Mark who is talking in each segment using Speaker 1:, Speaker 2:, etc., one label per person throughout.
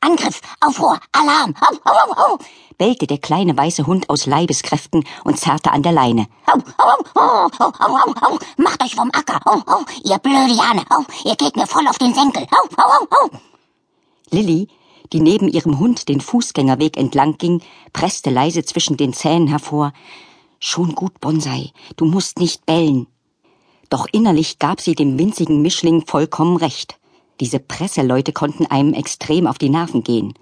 Speaker 1: Angriff, Aufruhr, Alarm, bellte der kleine weiße Hund aus Leibeskräften und zerrte an der Leine. Macht euch vom Acker, ihr blöde Jane, ihr geht mir voll auf den Senkel. Lilly, die neben ihrem Hund den Fußgängerweg entlang ging, presste leise zwischen den Zähnen hervor. Schon gut, Bonsai, du musst nicht bellen. Doch innerlich gab sie dem winzigen Mischling vollkommen recht. Diese Presseleute konnten einem extrem auf die Nerven gehen.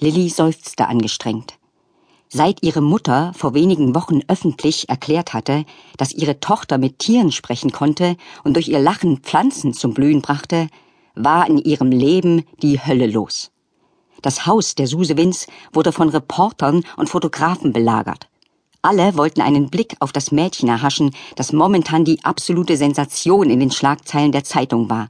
Speaker 1: Lilly seufzte angestrengt. Seit ihre Mutter vor wenigen Wochen öffentlich erklärt hatte, dass ihre Tochter mit Tieren sprechen konnte und durch ihr Lachen Pflanzen zum Blühen brachte, war in ihrem Leben die Hölle los. Das Haus der Susewins wurde von Reportern und Fotografen belagert. Alle wollten einen Blick auf das Mädchen erhaschen, das momentan die absolute Sensation in den Schlagzeilen der Zeitung war.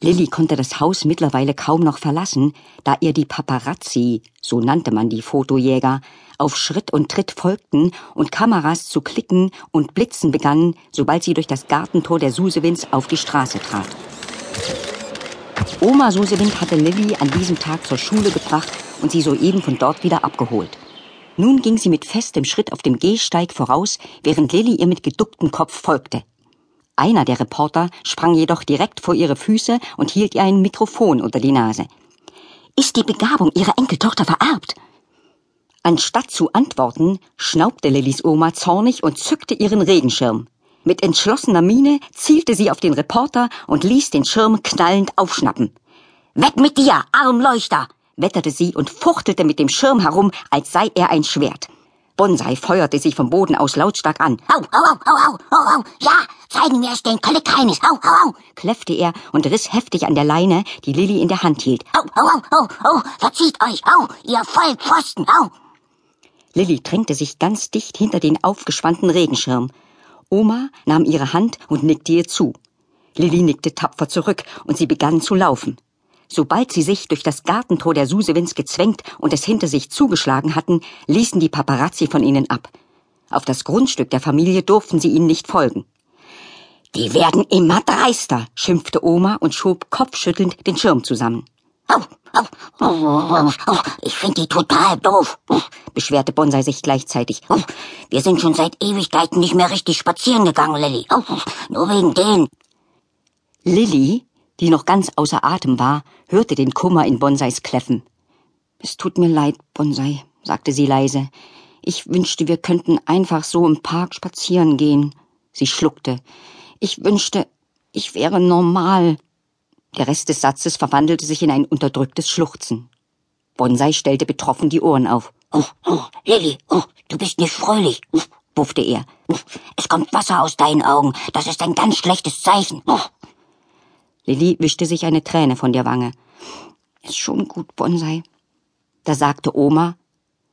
Speaker 1: Lilly konnte das Haus mittlerweile kaum noch verlassen, da ihr die Paparazzi, so nannte man die Fotojäger, auf Schritt und Tritt folgten und Kameras zu klicken und blitzen begannen, sobald sie durch das Gartentor der Susewins auf die Straße trat. Oma Susewind hatte Lilly an diesem Tag zur Schule gebracht und sie soeben von dort wieder abgeholt. Nun ging sie mit festem Schritt auf dem Gehsteig voraus, während Lilly ihr mit geducktem Kopf folgte. Einer der Reporter sprang jedoch direkt vor ihre Füße und hielt ihr ein Mikrofon unter die Nase. Ist die Begabung ihrer Enkeltochter vererbt? Anstatt zu antworten, schnaubte Lillys Oma zornig und zückte ihren Regenschirm. Mit entschlossener Miene zielte sie auf den Reporter und ließ den Schirm knallend aufschnappen. Weg mit dir, Armleuchter! Wetterte sie und fuchtelte mit dem Schirm herum, als sei er ein Schwert. Bonsai feuerte sich vom Boden aus lautstark an. Au, au, au, au, au, au, ja, zeigen wir es den Kollekeines, au, au, au, kläffte er und riss heftig an der Leine, die Lilly in der Hand hielt. Au, au, au, au, au, verzieht euch, au, ihr Vollpfosten, au. Lilly drängte sich ganz dicht hinter den aufgespannten Regenschirm. Oma nahm ihre Hand und nickte ihr zu. Lilly nickte tapfer zurück und sie begann zu laufen. Sobald sie sich durch das Gartentor der Susewins gezwängt und es hinter sich zugeschlagen hatten, ließen die Paparazzi von ihnen ab. Auf das Grundstück der Familie durften sie ihnen nicht folgen. Die werden immer dreister, schimpfte Oma und schob kopfschüttelnd den Schirm zusammen. Ich finde die total doof, beschwerte Bonsai sich gleichzeitig. Wir sind schon seit Ewigkeiten nicht mehr richtig spazieren gegangen, Lilly. Nur wegen denen. Lilly die noch ganz außer Atem war, hörte den Kummer in Bonsais Kläffen. Es tut mir leid, Bonsai, sagte sie leise. Ich wünschte, wir könnten einfach so im Park spazieren gehen. Sie schluckte. Ich wünschte, ich wäre normal. Der Rest des Satzes verwandelte sich in ein unterdrücktes Schluchzen. Bonsai stellte betroffen die Ohren auf. Oh, oh, Lilly, oh, du bist nicht fröhlich, buffte er. Es kommt Wasser aus deinen Augen. Das ist ein ganz schlechtes Zeichen. Oh. Lilly wischte sich eine Träne von der Wange. Ist schon gut, Bonsai. Da sagte Oma,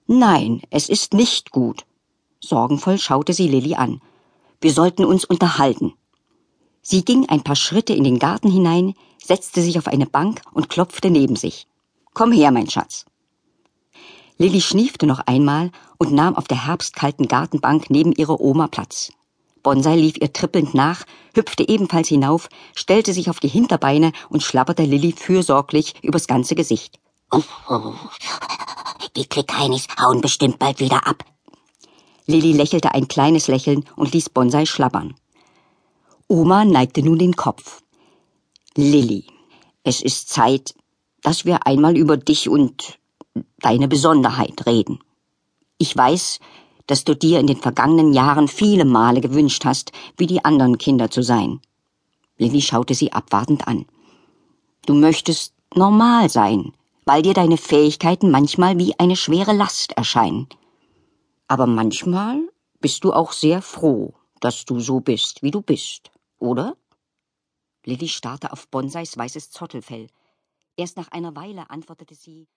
Speaker 1: Nein, es ist nicht gut. Sorgenvoll schaute sie Lilly an. Wir sollten uns unterhalten. Sie ging ein paar Schritte in den Garten hinein, setzte sich auf eine Bank und klopfte neben sich. Komm her, mein Schatz. Lilly schniefte noch einmal und nahm auf der herbstkalten Gartenbank neben ihrer Oma Platz. Bonsai lief ihr trippelnd nach, hüpfte ebenfalls hinauf, stellte sich auf die Hinterbeine und schlapperte Lilly fürsorglich übers ganze Gesicht. Die Klickheinis hauen bestimmt bald wieder ab. Lilly lächelte ein kleines Lächeln und ließ Bonsai schlabbern. Oma neigte nun den Kopf. Lilly, es ist Zeit, dass wir einmal über dich und deine Besonderheit reden. Ich weiß, dass du dir in den vergangenen Jahren viele Male gewünscht hast, wie die anderen Kinder zu sein. Lilly schaute sie abwartend an. Du möchtest normal sein, weil dir deine Fähigkeiten manchmal wie eine schwere Last erscheinen. Aber manchmal bist du auch sehr froh, dass du so bist, wie du bist, oder? Lilly starrte auf Bonsais weißes Zottelfell. Erst nach einer Weile antwortete sie